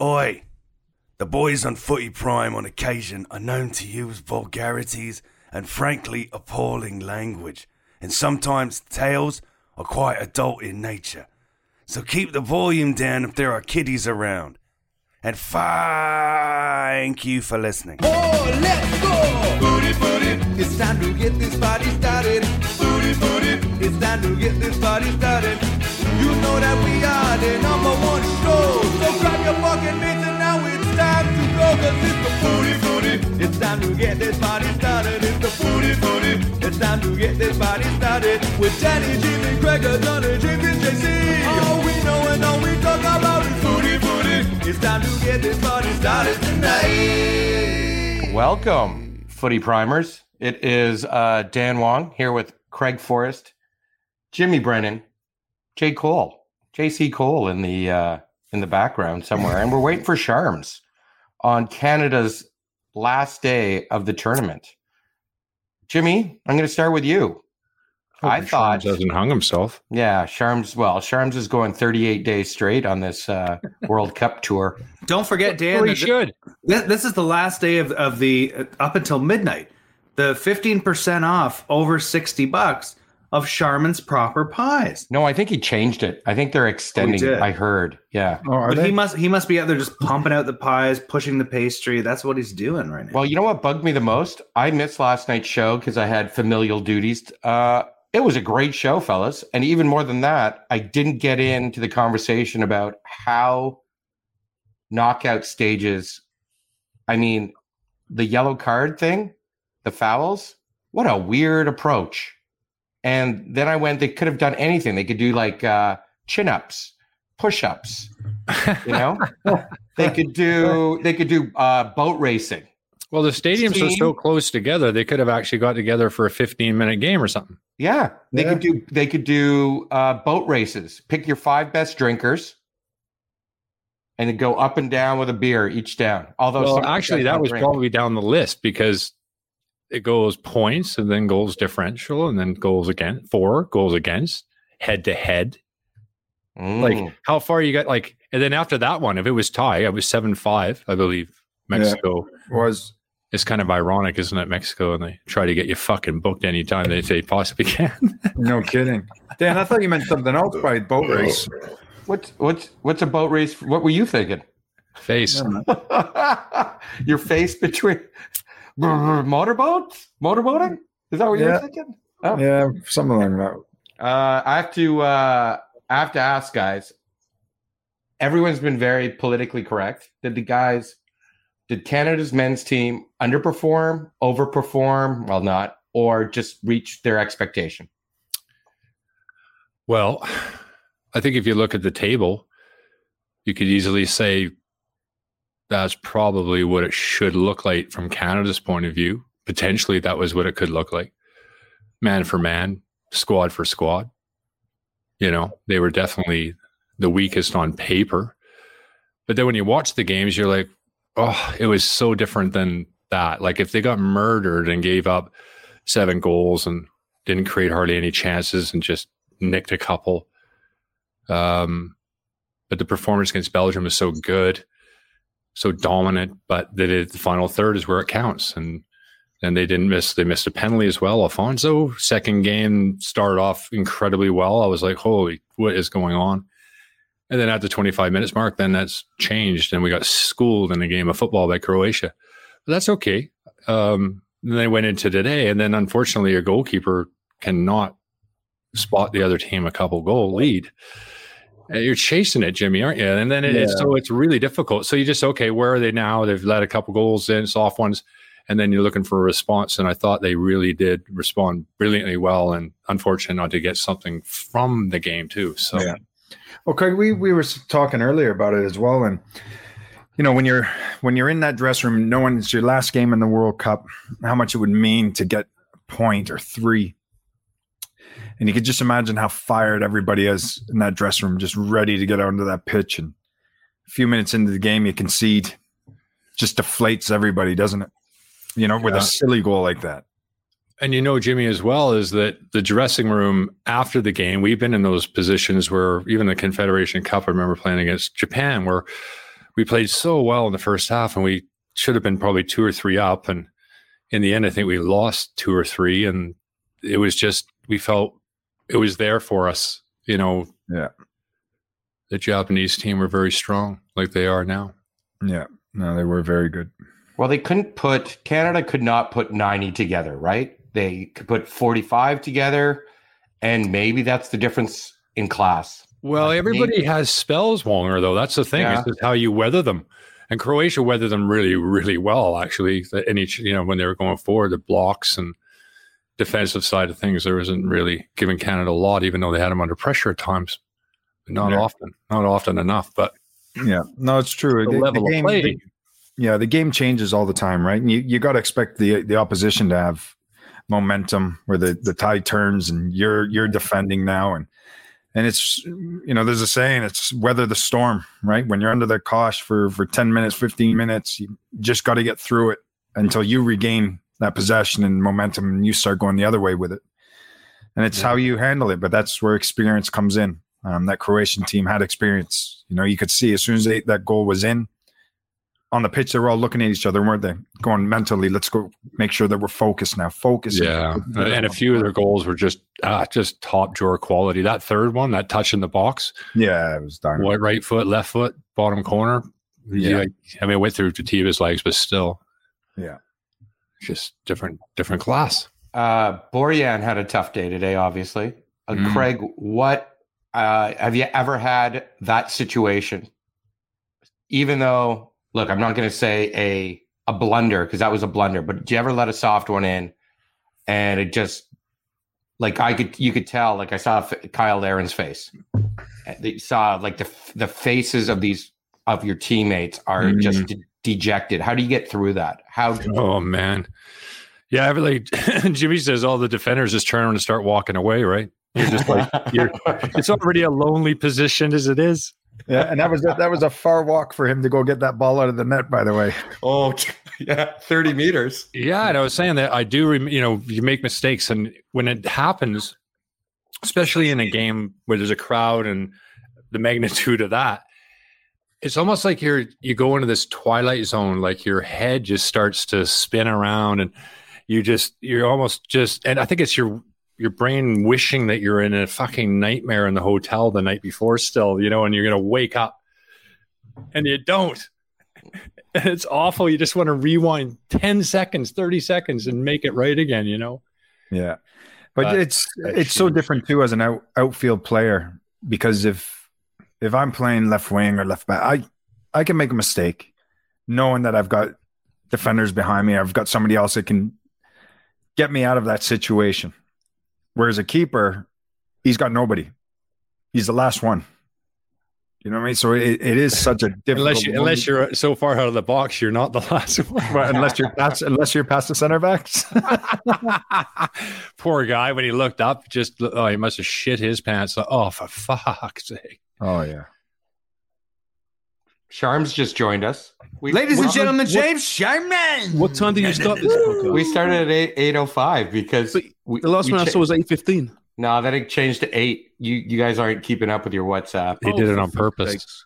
Oi! The boys on Footy Prime on occasion are known to use vulgarities and frankly appalling language, and sometimes tales are quite adult in nature. So keep the volume down if there are kiddies around. And thank you for listening. Oh, let's go! Booty, booty. It's time to get this party started. Booty, booty. It's time to get this party started. You know that we are the number one show. Grab your fucking mitts and now it's time to go. Cause it's the booty, booty. It's time to get this party started. It's the booty, booty. It's time to get this party started. With Danny, Jimmy, Gregor, Johnny, James, and JC. All we know and all we talk about is booty, booty. It's time to get this party started tonight. Welcome, Footy Primers. It is uh, Dan Wong here with Craig Forrest, Jimmy Brennan, Jay Cole, JC Cole in the uh, in the background somewhere, and we're waiting for Sharms on Canada's last day of the tournament. Jimmy, I'm going to start with you. I thought doesn't hung himself. Yeah, Sharms. Well, Sharms is going 38 days straight on this uh, World Cup tour. Don't forget, Dan. Well, he that should. This, this is the last day of, of the uh, up until midnight. The 15% off over 60 bucks of Sharman's proper pies. No, I think he changed it. I think they're extending. did? I heard. Yeah. Oh, are But they? he must he must be out there just pumping out the pies, pushing the pastry. That's what he's doing right now. Well, you know what bugged me the most? I missed last night's show because I had familial duties. Uh, it was a great show, fellas. And even more than that, I didn't get into the conversation about how knockout stages, I mean, the yellow card thing, the fouls, what a weird approach. And then I went, they could have done anything. They could do like uh, chin ups, push ups, you know? they could do, they could do uh, boat racing. well, the stadiums are so close together; they could have actually got together for a 15-minute game or something. Yeah, they Yeah. could do they could do uh, boat races. Pick your five best drinkers, and then go up and down with a beer each down. Although, well, some of you actually, that was drink. probably down the list because it goes points and then goals differential and then goals against four goals against head to head. Mm. Like how far you got? Like, and then after that one, if it was tie, it was seven five, I believe. Mexico was It's kind of ironic, isn't it? Mexico and they try to get you fucking booked anytime they, they possibly can. no kidding. Dan, I thought you meant something else by boat race. what's what's what's a boat race? What were you thinking? Face. your face between motorboats, motorboating. Is that what you're thinking? Oh. Yeah, something like that. Uh, I have to. Uh, I have to ask, guys. Everyone's been very politically correct. Did the guys? Did Canada's men's team underperform, overperform? Well, not, or just reach their expectation. Well, I think if you look at the table, you could easily say that's probably what it should look like from Canada's point of view. Potentially, that was what it could look like man for man, squad for squad. You know, they were definitely the weakest on paper. But then when you watch the games, you're like, oh, it was so different than that. Like if they got murdered and gave up seven goals and didn't create hardly any chances and just nicked a couple. Um, but the performance against Belgium was so good, so dominant. But that it, the final third is where it counts, and and they didn't miss. They missed a penalty as well. Alphonso second game started off incredibly well. I was like, holy, what is going on? And then at the 25 minutes mark, then that's changed, and we got schooled in a game of football by Croatia. But that's okay. Um, then they went into today, and then unfortunately, your goalkeeper cannot spot the other team a couple goal lead. You're chasing it, Jimmy, aren't you? And then it, it's, so it's really difficult. So you just okay, where are they now? They've let a couple goals in, soft ones, and then you're looking for a response. And I thought they really did respond brilliantly well, and unfortunate not to get something from the game too. So Yeah. Well, Craig, we we were talking earlier about it as well, and you know when you're when you're in that dressing room, knowing it's your last game in the World Cup, how much it would mean to get a point or three, and you could just imagine how fired everybody is in that dressing room, just ready to get onto that pitch. And a few minutes into the game, you concede, just deflates everybody, doesn't it? You know, with Yeah. a silly goal like that. And you know, Jimmy, as well, is that the dressing room after the game, we've been in those positions where even the Confederation Cup, I remember playing against Japan, where we played so well in the first half and we should have been probably two or three up. And in the end, I think we lost two or three. And it was just, we felt it was there for us. You know, Yeah. the Japanese team were very strong, like they are now. Yeah, no, they were very good. Well, they couldn't put Canada could not put 90 together, right? They could put 45 together, and maybe that's the difference in class. Well, Like, everybody maybe- has spells, Wonger, though. That's the thing. Yeah. It's just how you weather them. And Croatia weathered them really, really well, actually. The- In each, you know, when they were going forward, the blocks and defensive side of things, there wasn't really giving Canada a lot, even though they had them under pressure at times. But not Yeah. often, not often enough. But Yeah, no, it's true. the The- the level game- of play. the- yeah, the game changes all the time, right? And you, you got to expect the the opposition to have momentum where the the tide turns and you're you're defending now and and it's you know there's a saying it's weather the storm right when you're under the cosh for for 10 minutes 15 minutes you just got to get through it until you regain that possession and momentum and you start going the other way with it. And it's how you handle it but that's where experience comes in. Um, that croatian team had experience. You know you could see as soon as they, that goal was in on the pitch they were all looking at each other weren't they? Going mentally let's go make sure that we're focused now. Focus yeah, and a few of their goals were just ah, just top drawer quality. That third one, that touch in the box, yeah it was darn right, right foot, left foot, bottom corner. Yeah. Yeah, I mean, it went through Tativa's legs, but still, Yeah. Just different, different class. Uh, Borjan had a tough day today, obviously. Uh, Mm. Craig, what uh, have you ever had that situation? Even though, look, I'm not going to say a a blunder because that was a blunder, but did you ever let a soft one in and it just like I could you could tell like I saw F- Cyle Larin's face. And You saw like the the faces of these of your teammates are Mm. just dejected. How do you get through that? How Oh man, yeah. I really, Jimmy says all the defenders just turn around and start walking away. Right? You're just like you're. It's already a lonely position as it is. Yeah, and that was a, that was a far walk for him to go get that ball out of the net. By the way, Oh, yeah, 30 meters. Yeah, and I was saying that I do. rem- You know, you make mistakes, and when it happens, especially in a game where there's a crowd and the magnitude of that, it's almost like you're you go into this twilight zone. Like your head just starts to spin around, and you just you're almost just. And I think it's your your brain wishing that you're in a fucking nightmare in the hotel the night before, still, you know, and you're gonna wake up, and you don't. And it's awful. You just want to rewind 10 seconds, 30 seconds and make it right again, you know? yeah, but But it's it's so different too as an out, outfield player because if if I'm playing left wing or left back, I I can make a mistake, knowing that I've got defenders behind me. I've got somebody else that can get me out of that situation. Whereas a keeper, he's got nobody. He's the last one. You know what I mean? So it, it is such a difficult. Unless you unless you're uh, so far out of the box, you're not the last one. Well, unless you're past, unless you're past the center backs. Poor guy, when he looked up, just oh, he must have shit his pants. Oh, for fuck's sake! oh yeah. Sharms just joined us. We, Ladies and gentlemen, we- James Sharman. What time did you start this podcast? We started at eight eight oh five because But we, the last we one I saw was eight fifteen. No, that it changed to eight. You you guys aren't keeping up with your WhatsApp. He did it on purpose.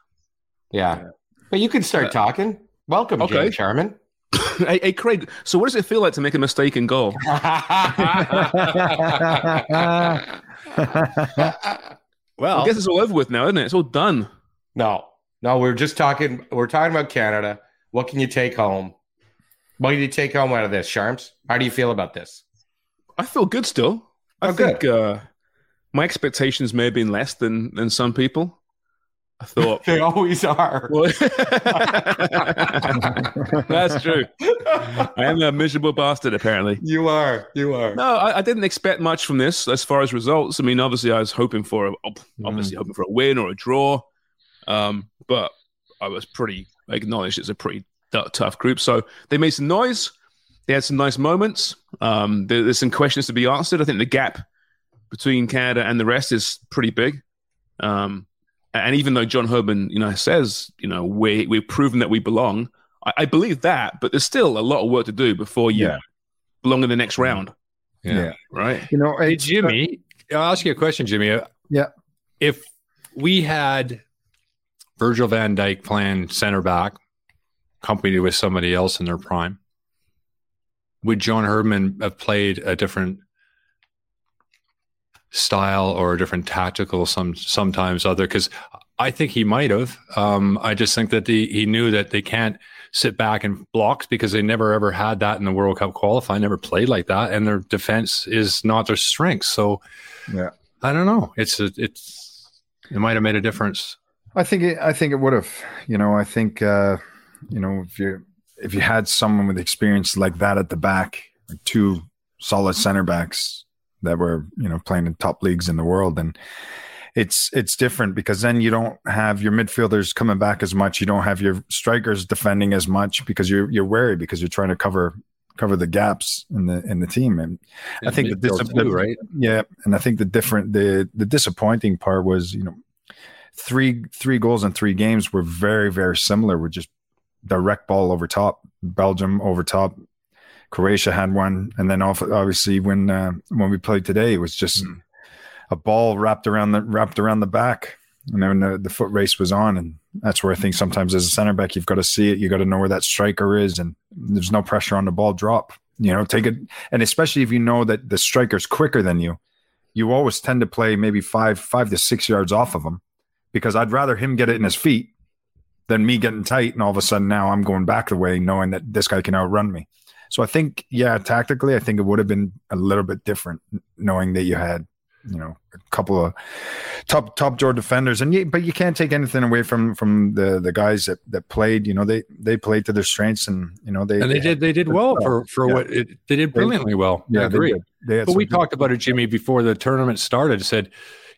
Yeah, but you can start talking. Welcome, Okay. James Sharman. hey, hey, Craig. So, what does it feel like to make a mistake in goal? well, I guess it's all over with now, isn't it? It's all done. No, no, we're just talking. We're talking about Canada. What can you take home? What can you take home out of this, Sharms? How do you feel about this? I feel good still. I Oh, think uh, my expectations may have been less than than some people. I thought they always are. Well- That's true. I am a miserable bastard, apparently. You are. You are. No, I, I didn't expect much from this as far as results. I mean, obviously, I was hoping for a, obviously hoping for a win or a draw, um, but I was pretty I acknowledged it's a pretty tough group. So they made some noise. They had some nice moments. Um, there, there's some questions to be answered. I think the gap between Canada and the rest is pretty big. Um, and even though John Herdman, you know, says, you know, we we've proven that we belong, I, I believe that, but there's still a lot of work to do before you Yeah. belong in the next round, yeah. right? You know, Hey, it's- Jimmy, I'll ask you a question, Jimmy. Uh, Yeah. If we had Virgil van Dijk playing center back, accompanied with somebody else in their prime, would John Herdman have played a different style or a different tactical some sometimes other because I think he might have. Um, I just think that the, he knew that they can't sit back and blocks because they never ever had that in the World Cup qualifying, never played like that, and their defense is not their strength. So Yeah. I don't know. It's a, it's it might have made a difference. I think it, I think it would have. You know, I think uh, you know if you if you had someone with experience like that at the back, like two solid center backs that were you know playing in top leagues in the world, and it's it's different because then you don't have your midfielders coming back as much. You don't have your strikers defending as much because you're you're wary because you're trying to cover cover the gaps in the in the team. And I think the, dis- too, right? yeah, and I think the different the the disappointing part was you know three three goals in three games were very very similar. Were just direct ball over top. Belgium over top. Croatia had one, and then obviously when uh, when we played today, it was just a ball wrapped around the wrapped around the back, and then the, the foot race was on, and that's where I think sometimes as a center back you've got to see it, you got to know where that striker is, and there's no pressure on the ball drop. You know, take it, and especially if you know that the striker's quicker than you, you always tend to play maybe five five to six yards off of him, because I'd rather him get it in his feet than me getting tight, and all of a sudden now I'm going back the way, knowing that this guy can outrun me. So I think, yeah, tactically, I think it would have been a little bit different, knowing that you had, you know, a couple of top top drawer defenders, and you, but you can't take anything away from from the the guys that that played. You know, they they played to their strengths, and you know they And they did they did well for for Yeah. what it, they did brilliantly well. Yeah, I they agree. did. They but we talked about it, Jimmy, before the tournament started. Said,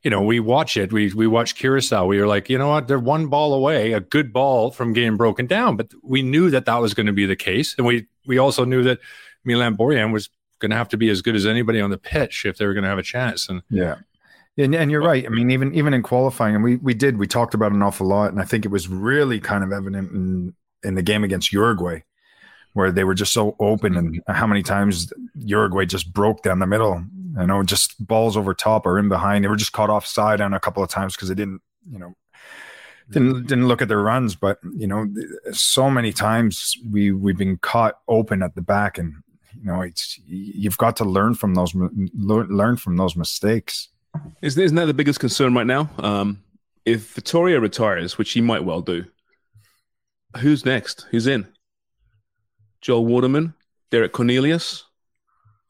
you know, we watch it. We we watched Curacao. We were like, you know what? They're one ball away, a good ball from getting broken down. But we knew that that was going to be the case, and we we also knew that Milan Borjan was going to have to be as good as anybody on the pitch if they were going to have a chance. And Yeah. And, and you're right. I mean, even even in qualifying, and we we did we talked about it an awful lot, and I think it was really kind of evident in in the game against Uruguay, where they were just so open, and how many times Uruguay just broke down the middle. I know just balls over top or in behind. They were just caught offside on a couple of times because they didn't, you know, didn't didn't look at their runs. But you know, so many times we we've been caught open at the back, and you know, it's you've got to learn from those learn learn from those mistakes. Isn't, isn't that the biggest concern right now? Um, if Vittoria retires, which he might well do, who's next? Who's in? Joel Waterman, Derek Cornelius.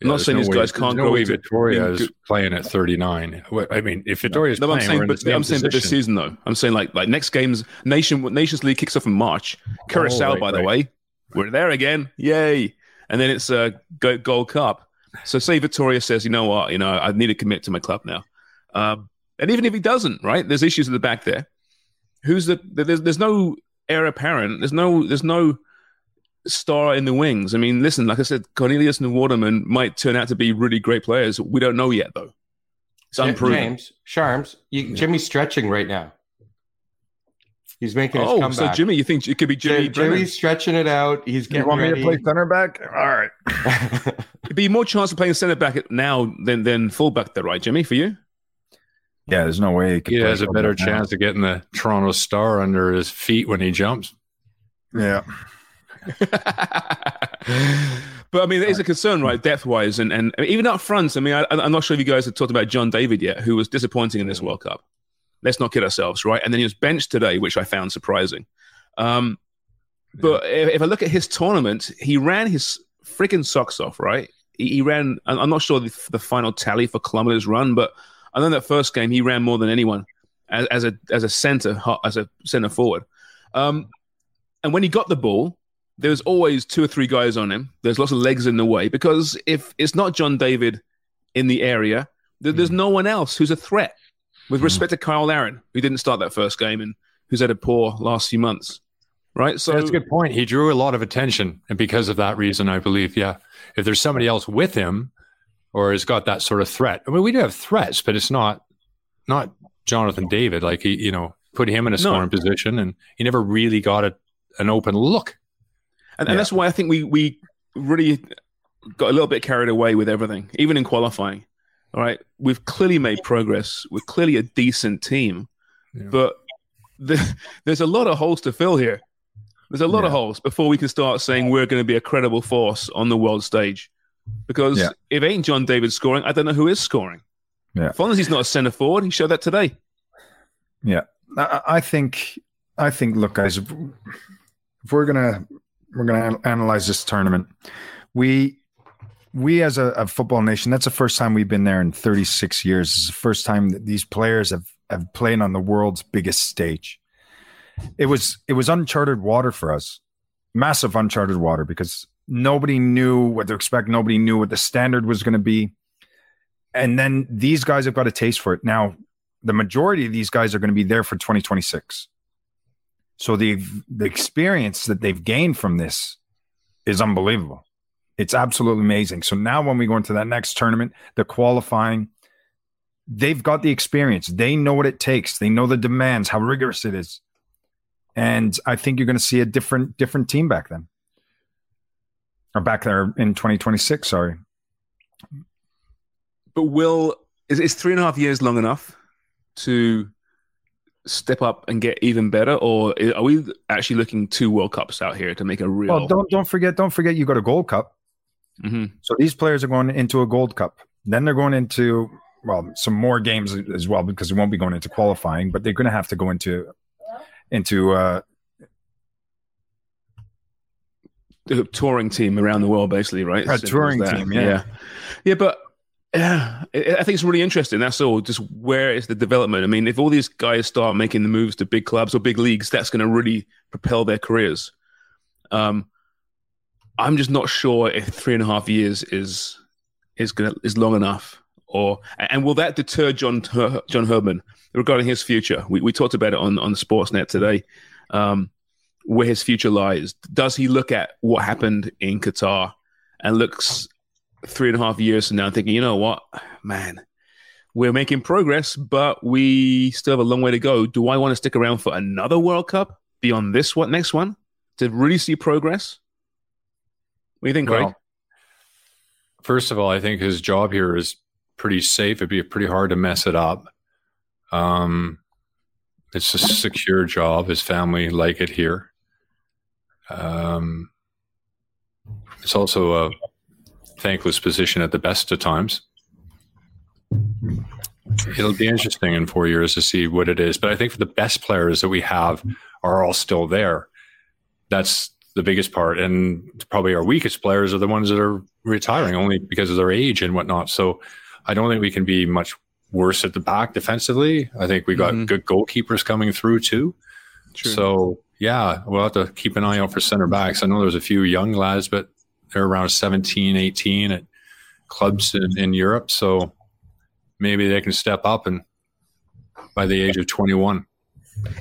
I'm not saying no these way- guys can't no go way into Victoria is playing at 39. I mean, if Victoria's No, but I'm playing, saying, but the I'm saying, but this season though, I'm saying like like next game's nation Nations League kicks off in March. Curacao, Oh, right, by the right. way, we're there again, yay! And then it's a uh, Gold Cup. So say Victoria says, you know what, you know, I need to commit to my club now. Um, and even if he doesn't, right, there's issues at the back there. Who's the there's there's no heir apparent. There's no there's no star in the wings. I mean, listen, like I said, Cornelius and Waterman might turn out to be really great players. We don't know yet though. It's Ja- unproven. James Sharms, you, Jimmy's stretching right now. He's making his Oh, comeback. so Jimmy, you think it could be Jimmy? Jimmy, Jimmy's stretching it out. He's You getting want me ready. to play center back? All right. It'd be more chance of playing centre back now than than fullback, though, right, Jimmy? For you? Yeah, there's no way he, could He has a better fullback now. chance of getting the Toronto Star under his feet when he jumps. Yeah. but I mean, it's a concern, right, depth wise, and and even up front. I mean, I, I'm not sure if you guys have talked about John David yet, who was disappointing in this World Cup. Let's not kid ourselves, right? And then he was benched today, which I found surprising. Um, but if, if I look at his tournament, he ran his freaking socks off, right? He, he ran. I'm I'm not sure the, the final tally for kilometers run, but I know that first game he ran more than anyone as, as a as a center as a center forward. Um, and when he got the ball, there was always two or three guys on him. There's lots of legs in the way because if it's not John David in the area, there, there's hmm. no one else who's a threat. With hmm. respect to Cyle Larin, who didn't start that first game and who's had a poor last few months, right? So That's a good point. He drew a lot of attention, and because of that reason, I believe, yeah, if there's somebody else with him or has got that sort of threat, I mean, we do have threats, but it's not not Jonathan David. Like he, you know, put him in a No. scoring position, and he never really got a, an open look. And, and that's why I think we we really got a little bit carried away with everything, even in qualifying. All right, we've clearly made progress. We're clearly a decent team, but the, there's a lot of holes to fill here. There's a lot of holes before we can start saying we're going to be a credible force on the world stage. Because Yeah. if ain't John David scoring, I don't know who is scoring. Yeah. As long not a centre forward, he showed that today. Yeah, I, I think I think look, guys, if, if we're gonna we're gonna an- analyze this tournament, we we as a, a football nation, that's the first time we've been there in 36 years. It's the first time that these players have have played on the world's biggest stage. It was it was uncharted water for us, massive uncharted water because nobody knew what to expect. Nobody knew what the standard was going to be. And then these guys have got a taste for it. Now, the majority of these guys are going to be there for 2026. So the the experience that they've gained from this is unbelievable. It's absolutely amazing. So now when we go into that next tournament, the qualifying, they've got the experience. They know what it takes. They know the demands, how rigorous it is. And I think you're going to see a different different team back then. Or back there in 2026, sorry. But will is, is three and a half years long enough to step up and get even better, or are we actually looking two World Cups out here to make a real? Well, don't don't forget, don't forget you got a gold cup. Mhm. So these players are going into a gold cup. Then they're going into well some more games as well because they won't be going into qualifying, but they're going to have to go into into uh, a touring team around the world, basically, right? A Simple touring team, yeah. yeah, Yeah, but yeah, I think it's really interesting. That's all. Just where is the development? I mean, if all these guys start making the moves to big clubs or big leagues, that's going to really propel their careers. Um, I'm just not sure if three and a half years is is gonna is long enough, or and will that deter John John Herdman regarding his future? We we talked about it on on Sportsnet today. Um, where his future lies. Does he look at what happened in Qatar and looks three and a half years from now thinking, you know what, man, we're making progress, but we still have a long way to go. Do I want to stick around for another World Cup beyond this what next one to really see progress? What do you think, Craig? Well, first of all, I think his job here is pretty safe. It'd be pretty hard to mess it up. Um, it's a secure job. His family like it here. Um, it's also a thankless position at the best of times. It'll be interesting in four years to see what it is. But I think for the best players that we have are all still there. That's the biggest part. And probably our weakest players are the ones that are retiring only because of their age and whatnot. So I don't think we can be much worse at the back defensively. I think we got Mhm. good goalkeepers coming through too. So yeah, we'll have to keep an eye out for center backs. I know there's a few young lads, but they're around 17, 18 at clubs in, in Europe. So maybe they can step up and by the age of 21.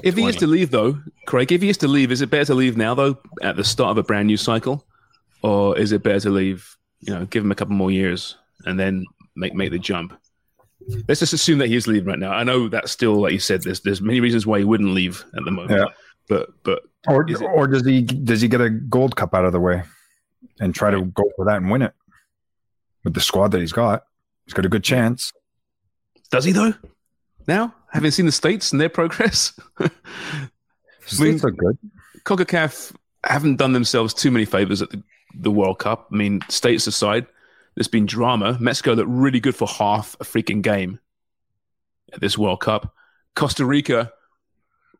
If he is to leave, though, Craig, if he is to leave, is it better to leave now, though, at the start of a brand new cycle, or is it better to leave? You know, give him a couple more years and then make make the jump. Let's just assume that he is leaving right now. I know that's still, like you said, there's there's many reasons why he wouldn't leave at the moment. Yeah. But but or it- or does he does he get a gold cup out of the way and try to go for that and win it with the squad that he's got? He's got a good chance. does he though? Now, having seen the states and their progress, States are good. CONCACAF haven't done themselves too many favors at the, the World Cup. I mean, states aside, there's been drama. Mexico looked really good for half a freaking game at this World Cup. Costa Rica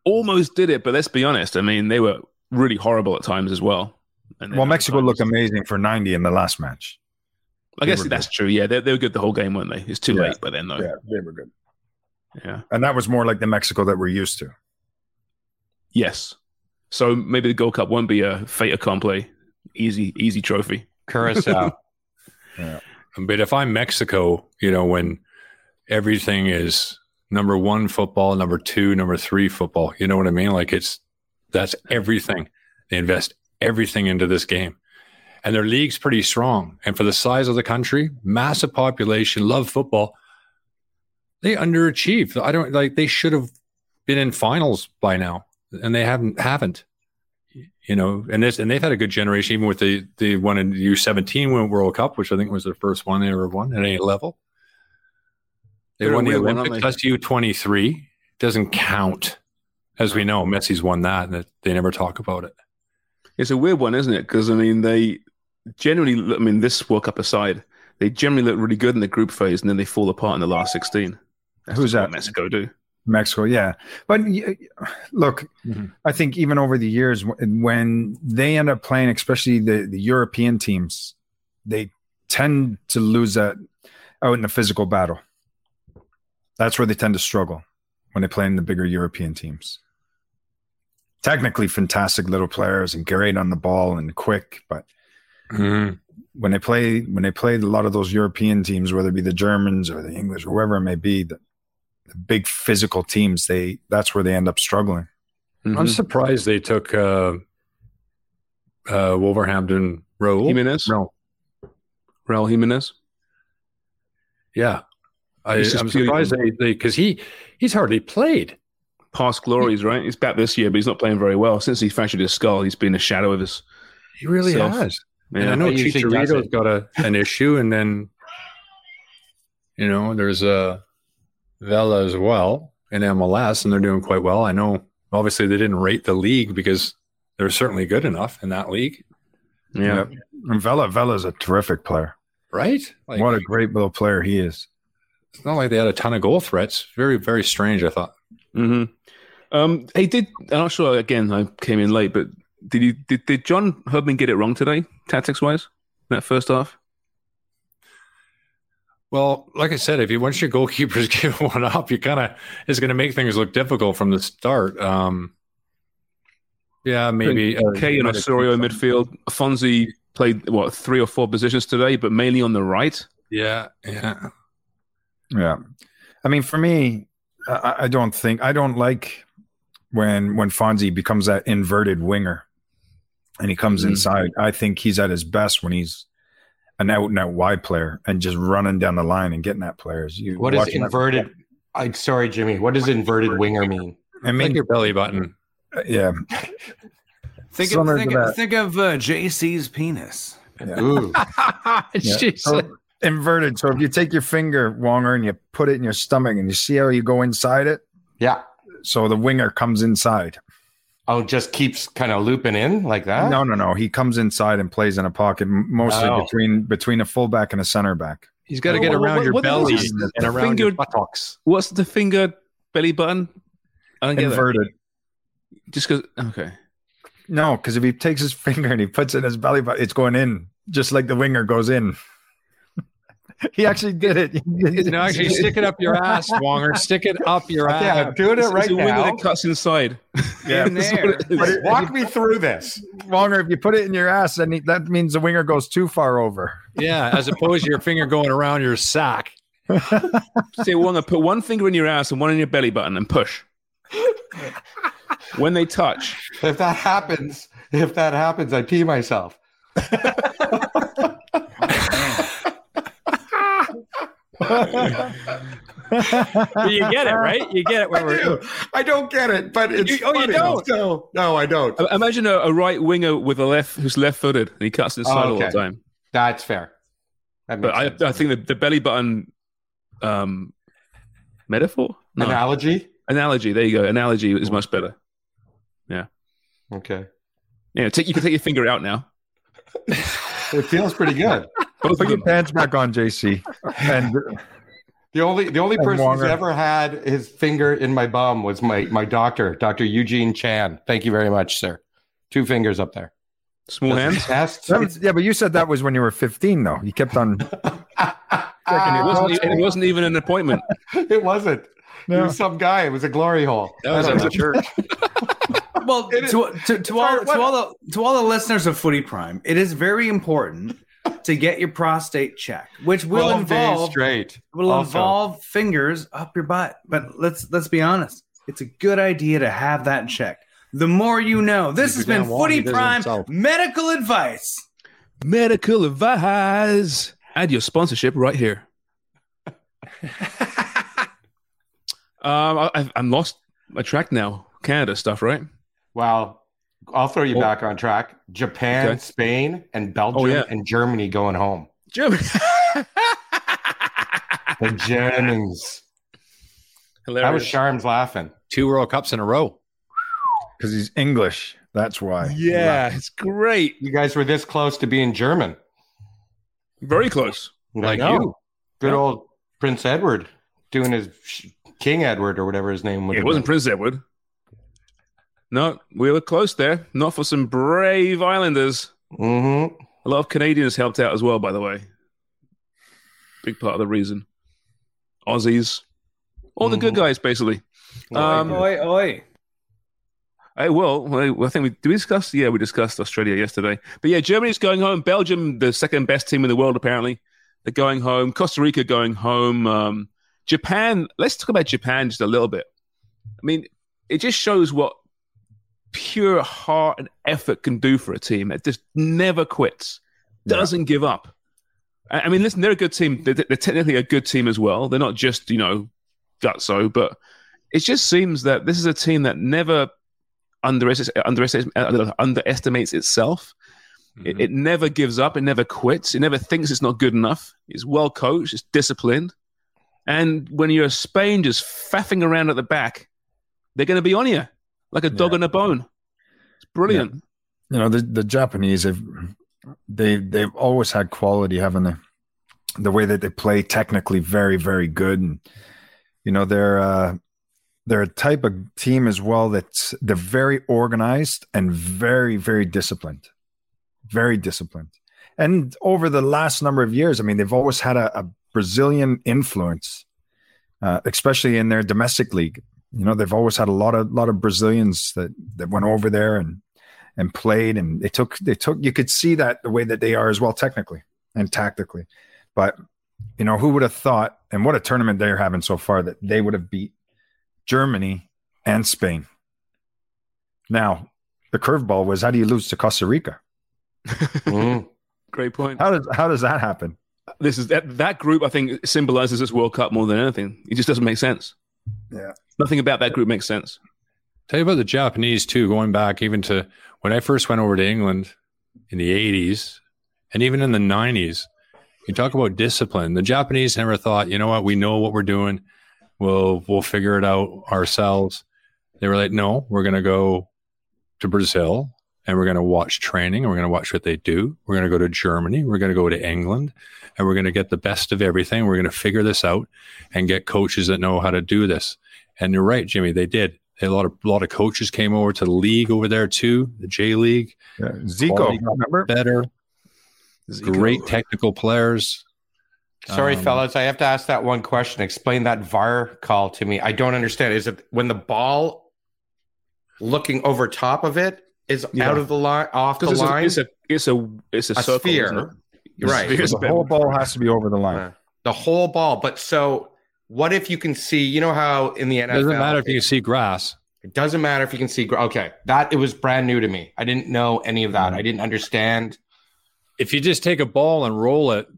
almost did it, but let's be honest. I mean, they were really horrible at times as well. And Well, Mexico looked amazing for 90 in the last match. I guess were that's true. Yeah, they, they were good the whole game, weren't they? It's too Yeah. late by then, though. Yeah, they were good. yeah. And that was more like the Mexico that we're used to. Yes. So maybe the Gold Cup won't be a fait accompli, easy, easy trophy. Curacao. yeah. But if I'm Mexico, you know, when everything is number one football, number two, number three football, you know what I mean? Like it's that's everything. They invest everything into this game. And their league's pretty strong. And for the size of the country, massive population, love football. They underachieved. I don't like they should have been in finals by now. And they haven't haven't. You know, and this and they've had a good generation, even with the the one in the U seventeen World Cup, which I think was the first one they ever won at any level. They They're won the Olympics. That's U twenty three. Doesn't count, as we know. Messi's won that, and they never talk about it. It's a weird one, isn't it? Because I mean, they generally, I mean, this World Cup aside, they generally look really good in the group phase, and then they fall apart in the last sixteen. That's Who's that? Mexico do. Mexico, yeah. But y- look, mm-hmm. I think even over the years, when they end up playing, especially the, the European teams, they tend to lose that out in the physical battle. That's where they tend to struggle when they play in the bigger European teams. Technically, fantastic little players and great on the ball and quick, but Mhm. when they play when they play a lot of those European teams, whether it be the Germans or the English or whoever it may be, the, the big physical teams, they that's where they end up struggling. Mm-hmm. I'm surprised they took uh, uh, Wolverhampton Raul. Jimenez, No, Raul Jimenez. yeah, I, I'm purely- surprised they because he he's hardly played. Past glories, right? He's back this year, but he's not playing very well. Since he fractured his skull, he's been a shadow of his. He really Self. has. Yeah. And I know He usually does got a an issue, and then you know there's a Vela as well in MLS, and they're doing quite well. I know. Obviously, they didn't rate the league because they're certainly good enough in that league, Yeah. And Vela Vela's a terrific player. right? Like, what a great little player he is. it's not like they had a ton of goal threats. Very, very strange. I thought. Hmm Um, he did. I'm not sure. Again, I came in late, but did you did, did John Herdman get it wrong today, tactics wise, that first half? Well, like I said, if you once your goalkeepers give one up, you kind of it's going to make things look difficult from the start. Um, yeah, maybe uh, Kaye and might Osorio in midfield. Fonzie played what three or four positions today, but mainly on the right. Yeah, yeah. Yeah. I mean, for me, I, I don't think I don't like when when Fonzie becomes that inverted winger and he comes Mhm. inside. I think he's at his best when he's an out and out wide player and just running down the line and getting at players. You What is watch him- inverted? I'm sorry, Jimmy. What does inverted winger mean? I Like your belly button. yeah, Think Similar of, think, of, think of uh, JC's penis. Ooh. yeah. She So, said- inverted. So if you take your finger, Wonger, and you put it in your stomach, and you see how you go inside it, Yeah. so the winger comes inside. Oh, just keeps kind of looping in like that. No, no, no. He comes inside and plays in a pocket, mostly Oh. between between a fullback and a center back. He's got to get around what- your what belly is this? and around Finger- your buttocks. What's the finger belly button? I don't. Inverted. Just because. Okay. No, because if he takes his finger and he puts it in his belly button, it's going in, just like the winger goes in. he actually did it. No, actually, stick it up your ass, Wonger. Stick it up your Okay, I'm doing it right it's a winger now. that cuts inside. Yeah. In there. it is. But it- Walk me through this. Wonger, if you put it in your ass, then that means the winger goes too far over. Yeah, as opposed to your finger going around your sack. Say, Wonga, put one finger in your ass and one in your belly button and push. when they touch, If that happens, if that happens, I pee myself. You get it, right? You get it. Where I we're, do. I don't get it, but it's You- oh, you don't? So, no, I don't. I- imagine a, a right winger with a left who's left-footed and he cuts inside all okay. the time. That's fair. That But I. I think the, the belly button um, metaphor, no. analogy. analogy. There you go. Analogy is much better. Yeah. Okay. Yeah, take, you can take your finger out now. It feels pretty good. Both Put your them. pants back on, JC. And The only the only And person who's ever had his finger in my bum was my my doctor, Dr. Eugene Chan. Thank you very much, sir. Two fingers up there. Small hands. Was, yeah, but you said that was when you were 15, though. You kept on. And it wasn't, it wasn't even an appointment. It wasn't. It No. was some guy. It was a glory hole. That was I at the church. Well, to, to, to, all, to, all the, to all the listeners of Footy Prime, it is very important to get your prostate checked, which will involve straight. will Also. involve fingers up your butt. But let's let's be honest, it's a good idea to have that checked. The more you know. This has been Dan Wong, he Footy Prime medical advice. Medical advice. Add your sponsorship right here. um, I, I've- I'm lost my track now. Canada stuff, right? Well, I'll throw you Oh. back on track. Japan, Okay. Spain, and Belgium Oh, yeah. and Germany going home. Germany. The Germans. That was Hilarious. Sharms laughing. Two World Cups in a row. Because he's English. That's why. Yeah, it's great. You guys were this close to being German. Very close. Like you. Good Yeah. old Prince Edward doing his King Edward or whatever his name was. It wasn't Prince Edward. No, we were close there. Not for some brave Islanders. Mm-hmm. A lot of Canadians helped out as well, by the way. Big part of the reason. Aussies, all the good Mhm. guys, basically. Um, oi, oi. I will. I, I think we did we discuss. Yeah, we discussed Australia yesterday. But yeah, Germany's going home. Belgium, the second best team in the world, apparently, they're going home. Costa Rica going home. Um, Japan. Let's talk about Japan just a little bit. I mean, it just shows what pure heart and effort can do for a team. It just never quits, doesn't give up. I mean, listen, they're a good team. They're, they're technically a good team as well. They're not just you know gutso, but it just seems that this is a team that never underestimates underestimates, underestimates itself. It, mm-hmm. it never gives up. It never quits. It never thinks it's not good enough. It's well coached. It's disciplined. And when you're Spain just faffing around at the back, they're going to be on you like a dog Yeah. on a bone. It's brilliant. You know, the, the Japanese have they they've always had quality, haven't they? The way that they play technically very, very good. And you know, they're uh they're a type of team as well that's they're very organized and very, very disciplined. Very disciplined. And over the last number of years, I mean, they've always had a, a Brazilian influence, uh, especially in their domestic league. You know, they've always had a lot of lot of Brazilians that that went over there and and played, and they took they took. You could see that the way that they are as well, technically and tactically. But you know, who would have thought? And what a tournament they're having so far that they would have beat Germany and Spain. Now, the curveball was how do you lose to Costa Rica? Mhm. Great point. How does how does that happen? This is that, that group, I think, symbolizes this World Cup more than anything. It just doesn't make sense. Yeah. Nothing about that group makes sense. Tell you about the Japanese too, going back even to when I first went over to England in the 80s and even in the 90s. You talk about discipline. The Japanese never thought, you know what, we know what we're doing. We'll we'll figure it out ourselves. They were like, no, we're gonna go to Brazil and we're gonna watch training and we're gonna watch what they do. We're gonna go to Germany, we're gonna go to England, and we're gonna get the best of everything. We're gonna figure this out and get coaches that know how to do this. And you're right, Jimmy, they did. A lot of a lot of coaches came over to the league over there too, the J League. Yeah. Zico, remember? Better, great technical players. Sorry, Um, fellas. I have to ask that one question. Explain that VAR call to me. I don't understand. Is it when the ball looking over top of it is Yeah. out of the line, off the Because it's, a- line? it's a it's a it's a, A circle, sphere. isn't it? You're right. Sphere is The whole ball has to be over the line. Uh, the whole ball. But so, what if you can see? You know how in the NFL, Doesn't matter if you see grass. It doesn't matter if you can see. gr- Okay, that it was brand new to me. I didn't know any of that. I didn't understand. If you just take a ball and roll it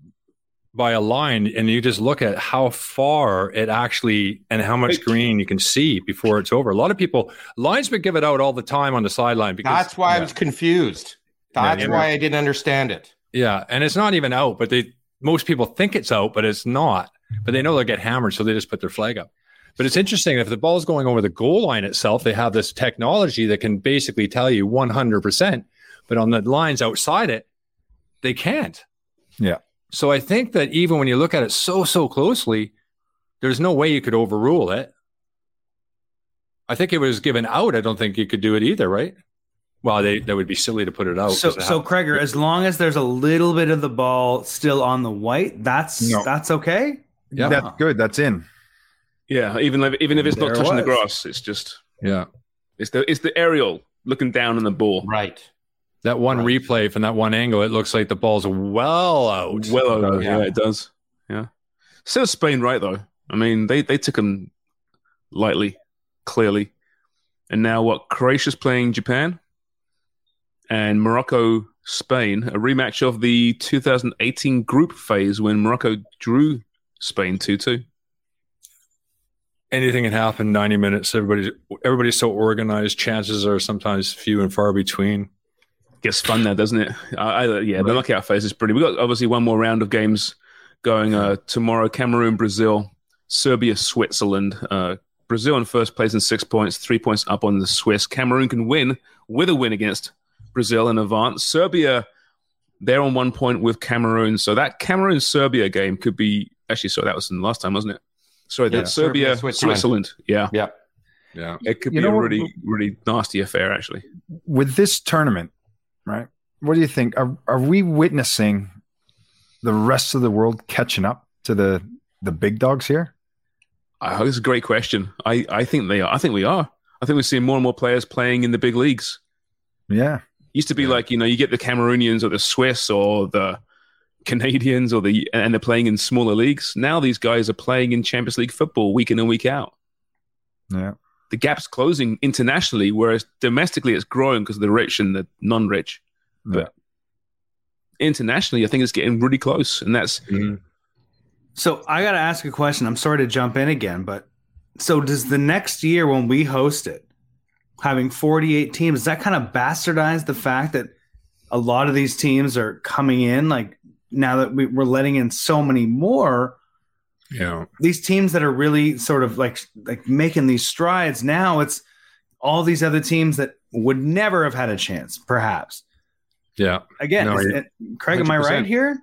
by a line and you just look at how far it actually and how much green you can see before it's over. A lot of people linesmen give it out all the time on the sideline because That's why I was confused. That's Yeah, why I didn't understand it. Yeah, and it's not even out, but they most people think it's out, but it's not. But they know they'll get hammered, so they just put their flag up. But it's interesting if the ball's going over the goal line itself, they have this technology that can basically tell you 100% but on the lines outside it, they can't. Yeah. So I think that even when you look at it so so closely, there's no way you could overrule it. I think it was given out. I don't think you could do it either, right? Well, they that would be silly to put it out. So, 'cause it so ha- Kreger, as long as there's a little bit of the ball still on the white, that's No. that's okay. Yeah. That's good. That's in. Yeah, even if, even if it's not There it touching the grass, it's just yeah, it's the it's the aerial looking down on the ball. Right. That one Right. replay from that one angle, it looks like the ball's well out. Well over, Yeah. yeah. it does. Yeah, still Spain right though. I mean, they they took them lightly, clearly, and now what? Croatia's playing Japan, and Morocco Spain, a rematch of the 2018 group phase when Morocco drew Spain two two. anything can happen 90 minutes everybody's everybody's so organized chances are sometimes few and far between Gets fun now, doesn't it? I, I, yeah, the knockout phase is pretty. We got obviously one more round of games going uh, tomorrow. Cameroon, Brazil, Serbia, Switzerland. Uh, Brazil in first place in six points, three points up on the Swiss. Cameroon can win with a win against Brazil and advance. Serbia, they're on one point with Cameroon. So that Cameroon Serbia game could be actually. Sorry, that was in the last time, wasn't it? Sorry, Yeah, that Serbia, Serbia, Switzerland. Switzerland. Yeah, Yeah. yeah it could You be a know what- really, really nasty affair. Actually, With this tournament, right? What do you think? Are are we witnessing the rest of the world catching up to the the big dogs here? I it's a great question. I, I think they are. I think we are. I think we're seeing more and more players playing in the big leagues. Yeah. Used to be like you know you get the Cameroonians or the Swiss or the Canadians or the and they're playing in smaller leagues. Now these guys are playing in Champions League football week in and week out. Yeah. The gap's closing internationally, whereas domestically it's growing because of the rich and the non-rich. But internationally, I think it's getting really close, and that's mm-hmm. So I got to ask a question. I'm sorry to jump in again, but so does the next year when we host it, having 48 teams, does that kind of bastardize the fact that a lot of these teams are coming in? Like now that we, we're letting in so many more, yeah these teams that are really sort of like like making these strides now, it's all these other teams that would never have had a chance, perhaps. yeah Again, No, is yeah. it- Craig, am I right here?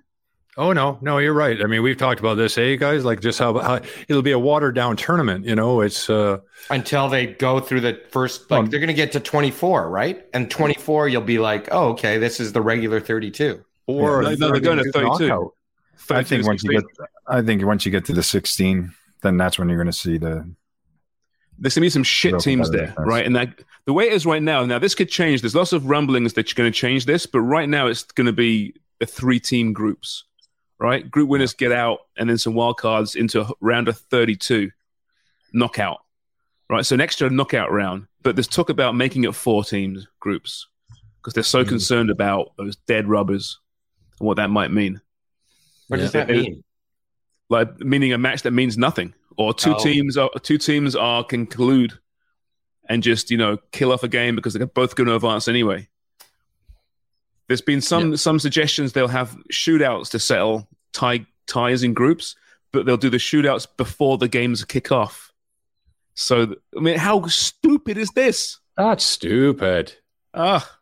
Oh no, no, you're right. I mean, we've talked about this, hey guys, like just how, how it'll be a watered down tournament. You know, it's uh, Until they go through the first, like they're going to get to 24, right? And 24, you'll be like, oh, okay, this is the regular 32. or No, no, they're going to 32. Knockout. I think once you get, I think once you get to the 16, then that's when you're going to see the. there's gonna be some shit teams there, right? And that the way it is right now. Now this could change. There's lots of rumblings that you're going to change this, but right now it's going to be a three-team groups, right? Group winners get out, and then some wild cards into a round of 32, knockout, right? So an extra knockout round. But there's talk about making it four teams groups because they're so mm. concerned about those dead rubbers and what that might mean. What does that mean? like meaning a match that means nothing or two Oh. teams are two teams are conclude and just you know kill off a game because they're both going to advance anyway there's been some some suggestions they'll have shootouts to settle tie ties in groups but they'll do the shootouts before the games kick off so i mean how stupid is this that's stupid. ah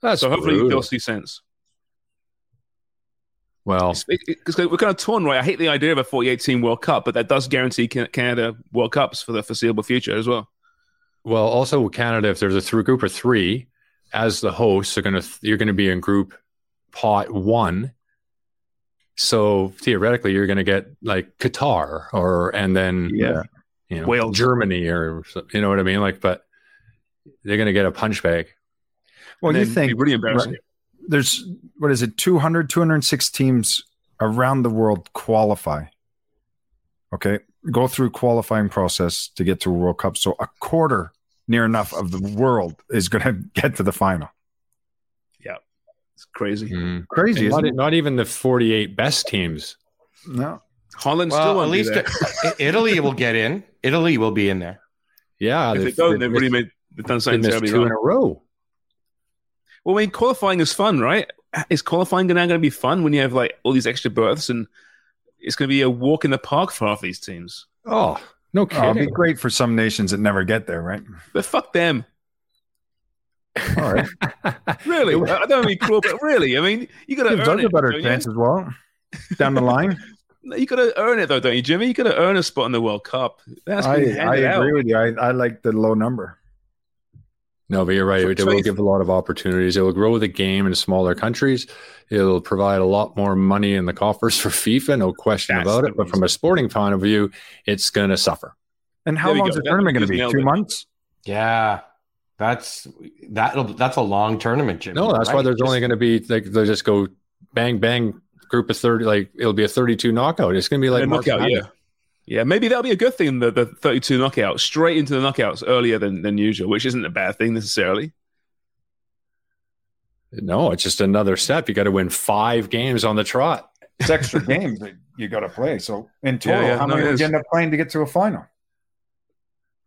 That's so hopefully brutal. you'll see sense Well, because we're kind of torn, right? I hate the idea of a 48 team World Cup, but that does guarantee Canada World Cups for the foreseeable future as well. well, also Canada, if there's a through group of three, as the hosts, are gonna you're gonna be in group pot one. So theoretically, you're gonna get like Qatar or and then Yeah. you know, Wales. Germany or you know what I mean. Like, but they're gonna get a punch bag. Well, And you think be really embarrassing. right, there's what is it 200 206 teams around the world qualify okay go through qualifying process to get to a world cup so a quarter near enough of the world is going to get to the final Yeah, it's crazy. Mm-hmm. crazy not, isn't it? not even the 48 best teams. no Holland still Well, won't at be least there. Uh, Italy will get in. Italy will be in there. Yeah, if they they've- don't, they've they've really missed- made they've done something two wrong. in a row. Well, I mean, qualifying is fun, right? Is qualifying now going to be fun when you have like all these extra berths and it's going to be a walk in the park for half these teams? Oh, no Oh, it'd be great for some nations that never get there right But fuck them. All right. Really? I don't mean cruel, but really, I mean, you got to earn it. a better don't you? chance as well down the line. You got to earn it, though, don't you, Jimmy? You got to earn a spot in the World Cup. That's I, I handed out. agree with you. I, I like the low number. No, but you're right. So- It so will give a lot of opportunities. It will grow the game in smaller countries. It'll provide a lot more money in the coffers for FIFA, no question That's about it. But from a sporting point of view, it's going to suffer. And how There we long go. is the That- tournament going to be? Two it. months? Yeah, that's that'll that's a long tournament, Jimmy. No, that's why there's Just- only going to be like they'll just go bang bang group of thirty. Like it'll be a thirty-two knockout. It's going to be like March knockout, yeah. Madness. Yeah, maybe that'll be a good thing, the, the 32 knockouts, straight into the knockouts earlier than, than usual, which isn't a bad thing necessarily. No, it's just another step. You got to win five games on the trot. It's extra games that you got to play. So in total, yeah, how no, many it would is. you end up playing to get to a final?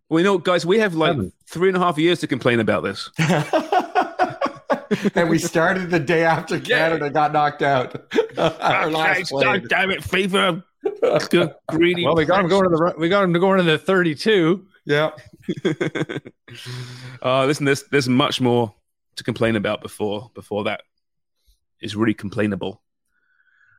Well, you know, guys, we have like Seven. three and a half years to complain about this. and we started the day after Canada got knocked out. Our last God play. damn it, FIFA. Good, greedy. Well, we got him going to the we got him to going to the thirty-two. Yeah. uh, listen, there's there's much more to complain about before before that is really complainable.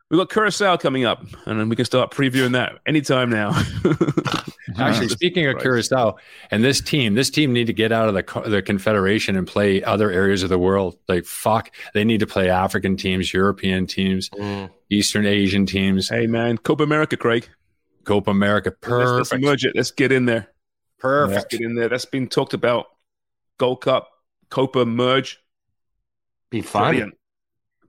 We've got Curacao coming up, and then we can start previewing that anytime now. Actually, speaking of Curacao and this team, this team need to get out of the the confederation and play other areas of the world. Like fuck, they need to play African teams, European teams, Mm. Eastern Asian teams, hey man, Copa America, Craig. Copa America. Let's, let's Perfect, merge it. Let's get in there. Let's perfect. get in there. That's been talked about. Gold Cup, Copa merge. Be fun. Brilliant.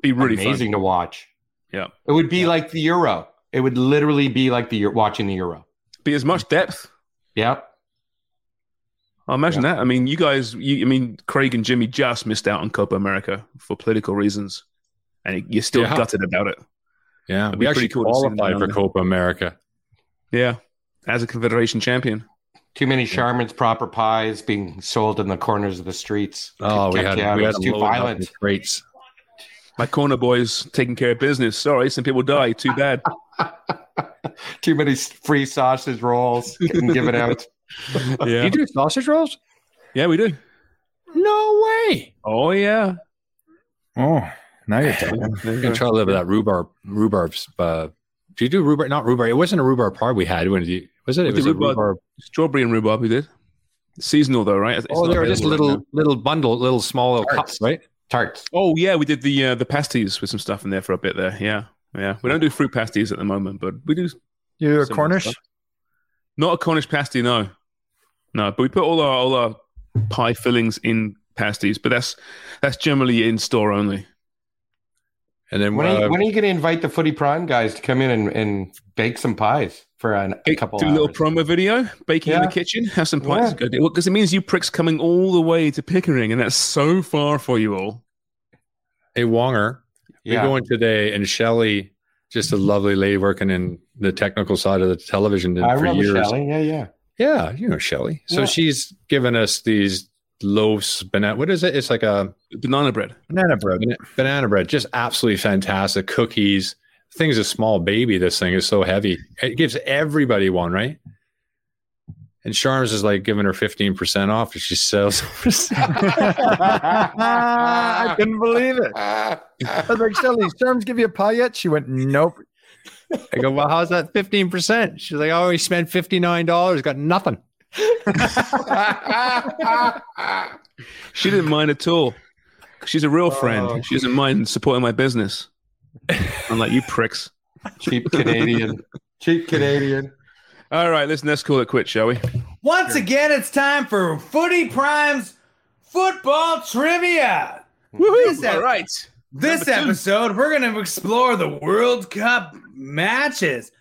Be really Amazing to watch. Yeah. It would be like the Euro. It would literally be like the Eu- watching the Euro. Be as much depth. Yeah. I imagine that. I mean, you guys. You, I mean, Craig and Jimmy just missed out on Copa America for political reasons, and you're still Yeah. gutted about it. Yeah, It'd we actually pretty cool to qualified for. Copa America. Yeah, as a Confederation champion. Too many Sharman's proper pies being sold in the corners of the streets. Oh, we Kept had you out. we had too loaded up in violent. crates. My corner boys taking care of business. Sorry, some people die. Too bad. Too many free sausage rolls getting given out. yeah, You do sausage rolls? yeah, we do. No way. Oh yeah. Oh, now you're talking. I'm gonna try to live with that rhubarb. Rhubarb's. Uh, do you do rhubarb? Not rhubarb. It wasn't a rhubarb pie we had. When you, was it? It was did a rhubarb. rhubarb. Strawberry and rhubarb. We did. Seasonal though, right? It's Oh, they were just available right little little bundle, little small little cups, right? Tarts. Oh yeah, we did the uh, the pasties with some stuff in there for a bit there. Yeah, yeah. We don't do fruit pasties at the moment, but we do You're a Cornish? stuff. Not a Cornish pasty, no, no. But we put all our all our pie fillings in pasties, but that's that's generally in store only. And then When are, uh, you, when are you going to invite the Footy Prime guys to come in and, and bake some pies for an, a couple do a little promo video, baking in the kitchen, have some pies. Yeah. Because it means you pricks coming all the way to Pickering, and that's so far for you all. hey Wonger, yeah. we go in today, and Shelly, just a lovely lady working in the technical side of the television I for years. Shelley. Yeah, yeah. Yeah, you know Shelly. So Yeah. she's given us these loaves. Banana. What is it? It's like a Banana bread. Banana bread. Banana bread just absolutely fantastic cookies thing's a small baby this thing is so heavy it gives everybody one right and Charms is like giving her 15% off and she sells I couldn't believe it. I was like, Shelly, Sherms give you a pie yet? She went, nope. I go well how's that 15% she's like I already spent $59 got nothing She didn't mind at all. She's a real Oh. friend. She doesn't mind supporting my business. Unlike you pricks. Cheap Canadian. Cheap Canadian. All right, listen, let's call it quit, shall we? Once again, it's time for Footy Prime's football trivia. This, ep- All right. this Number two. episode, we're going to explore the World Cup matches.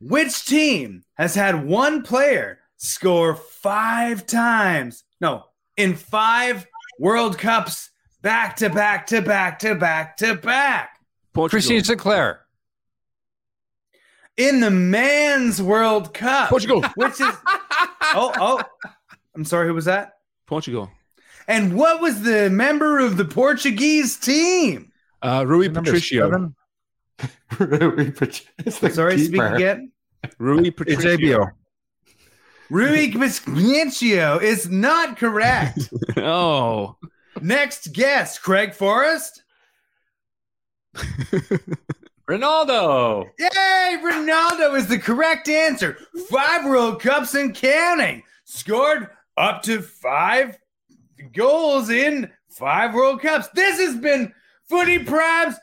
Which team has had one player score five times? No, in five World Cups back to back to back to back to back. Portugal. Christine Sinclair In the Men's World Cup. Portugal. Which is. Oh, oh. I'm sorry, who was that? Portugal. And what was the member of the Portuguese team? Uh, Rui Patricio. seven? it's the Sorry, speak again. Rui Patricio. Rui Patricio is not correct. oh. Next guest, Craig Forrest. Ronaldo. Yay! Ronaldo is the correct answer. Five World Cups and counting. Scored up to five goals in five World Cups. This has been Footy Prime's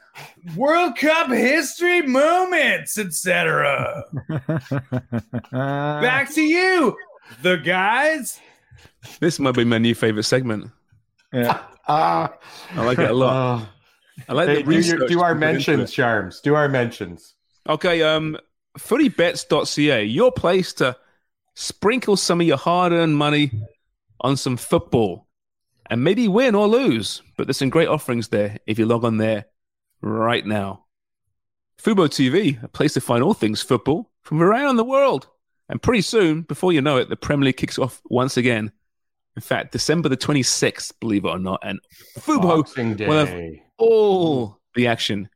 World Cup history moments, etc. Back to you, the guys. This might be my new favorite segment. Yeah. Uh, I like it a lot. uh, I like hey, the do, your, do our you put into mentions. Charms. Do our mentions. Okay, um, footybets.ca, your place to sprinkle some of your hard-earned money on some football and maybe win or lose. But there's some great offerings there if you log on there right now. Fubo TV, a place to find all things football from around the world. And pretty soon, before you know it, the Premier League kicks off once again. In fact, December the 26th, believe it or not. And Fubo Boxing Day. will have all the action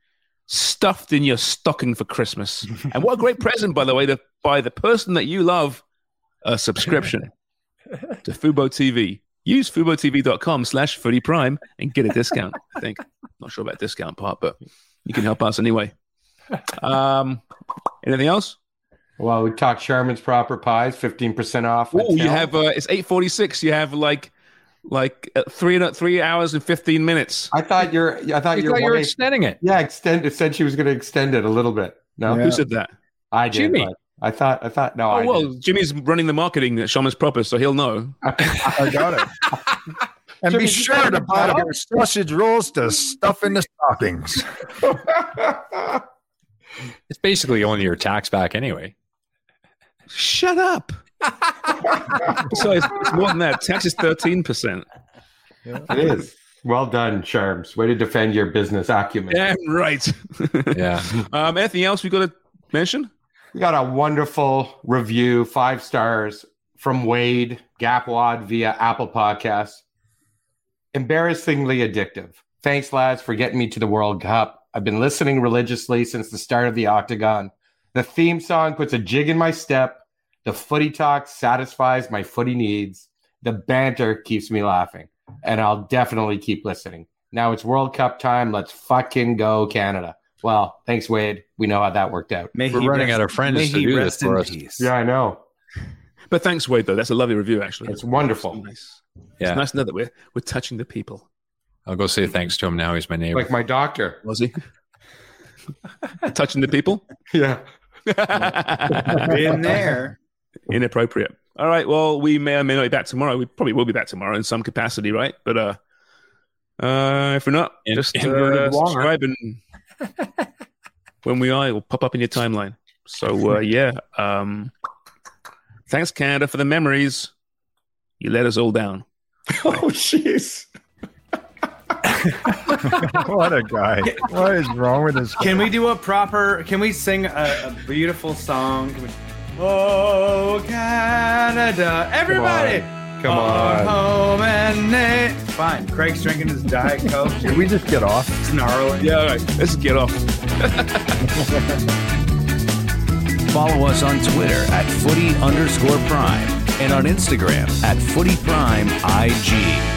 stuffed in your stocking for Christmas. and what a great present, by the way, to buy the person that you love a subscription to Fubo TV. Use FuboTV.com slash footy prime and get a discount, I think. Not sure about discount part, but you can help us anyway. Um, anything else? Well, we talked Sharman's proper pies, fifteen percent off. Oh, you have uh, it's eight forty six. You have like like uh, three three hours and fifteen minutes. I thought you're. I thought You your thought you were extending it. Yeah, extend. It said she was going to extend it a little bit. No, Yeah. Who said that? I did. Jimmy. I thought. I thought. No, Oh I well, did. Jimmy's running the marketing at Sharman's Proper, so he'll know. I got it. And Jimmy, be sure to it. buy your sausage rolls to stuff in the stockings. It's basically only your tax back anyway. Shut up. so it's, it's more than that. Tax is thirteen percent. it is. Well done, Charms. Way to defend your business acumen. Damn right. Yeah. um, anything else we got to mention? We got a wonderful review, five stars from Wade Gapwad via Apple Podcasts. Embarrassingly addictive. Thanks, lads, for getting me to the World Cup. I've been listening religiously since the start of the Octagon. The theme song puts a jig in my step. The footy talk satisfies my footy needs. The banter keeps me laughing. And I'll definitely keep listening. Now it's World Cup time. Let's fucking go, Canada. Well, thanks, Wade. We know how that worked out. May We're he running rest- out of friends to do this for us. peace. Yeah, I know. But thanks, Wade. Though that's a lovely review, actually. It's wonderful. nice. Yeah. It's nice to know that we're we're touching the people. I'll go say thanks to him now. He's my neighbor. Like my doctor. Was he touching the people? Yeah. Been there. Inappropriate. All right. Well, we may or may not be back tomorrow. We probably will be back tomorrow in some capacity, right? But uh, uh, if we're not, In- just inverted uh, subscribe and when we are, it will pop up in your timeline. So uh, yeah. Um, thanks, Canada, for the memories. You let us all down. Oh, jeez. what a guy. What is wrong with this? Can we do a proper? Can we sing a, a beautiful song? Can we, oh Canada, everybody! Come Our on. home and na- Fine. Craig's drinking his diet coke. Did we just get off? snarling. Yeah. All right. Let's get off. Follow us on Twitter at footy underscore prime and on Instagram at footy prime IG.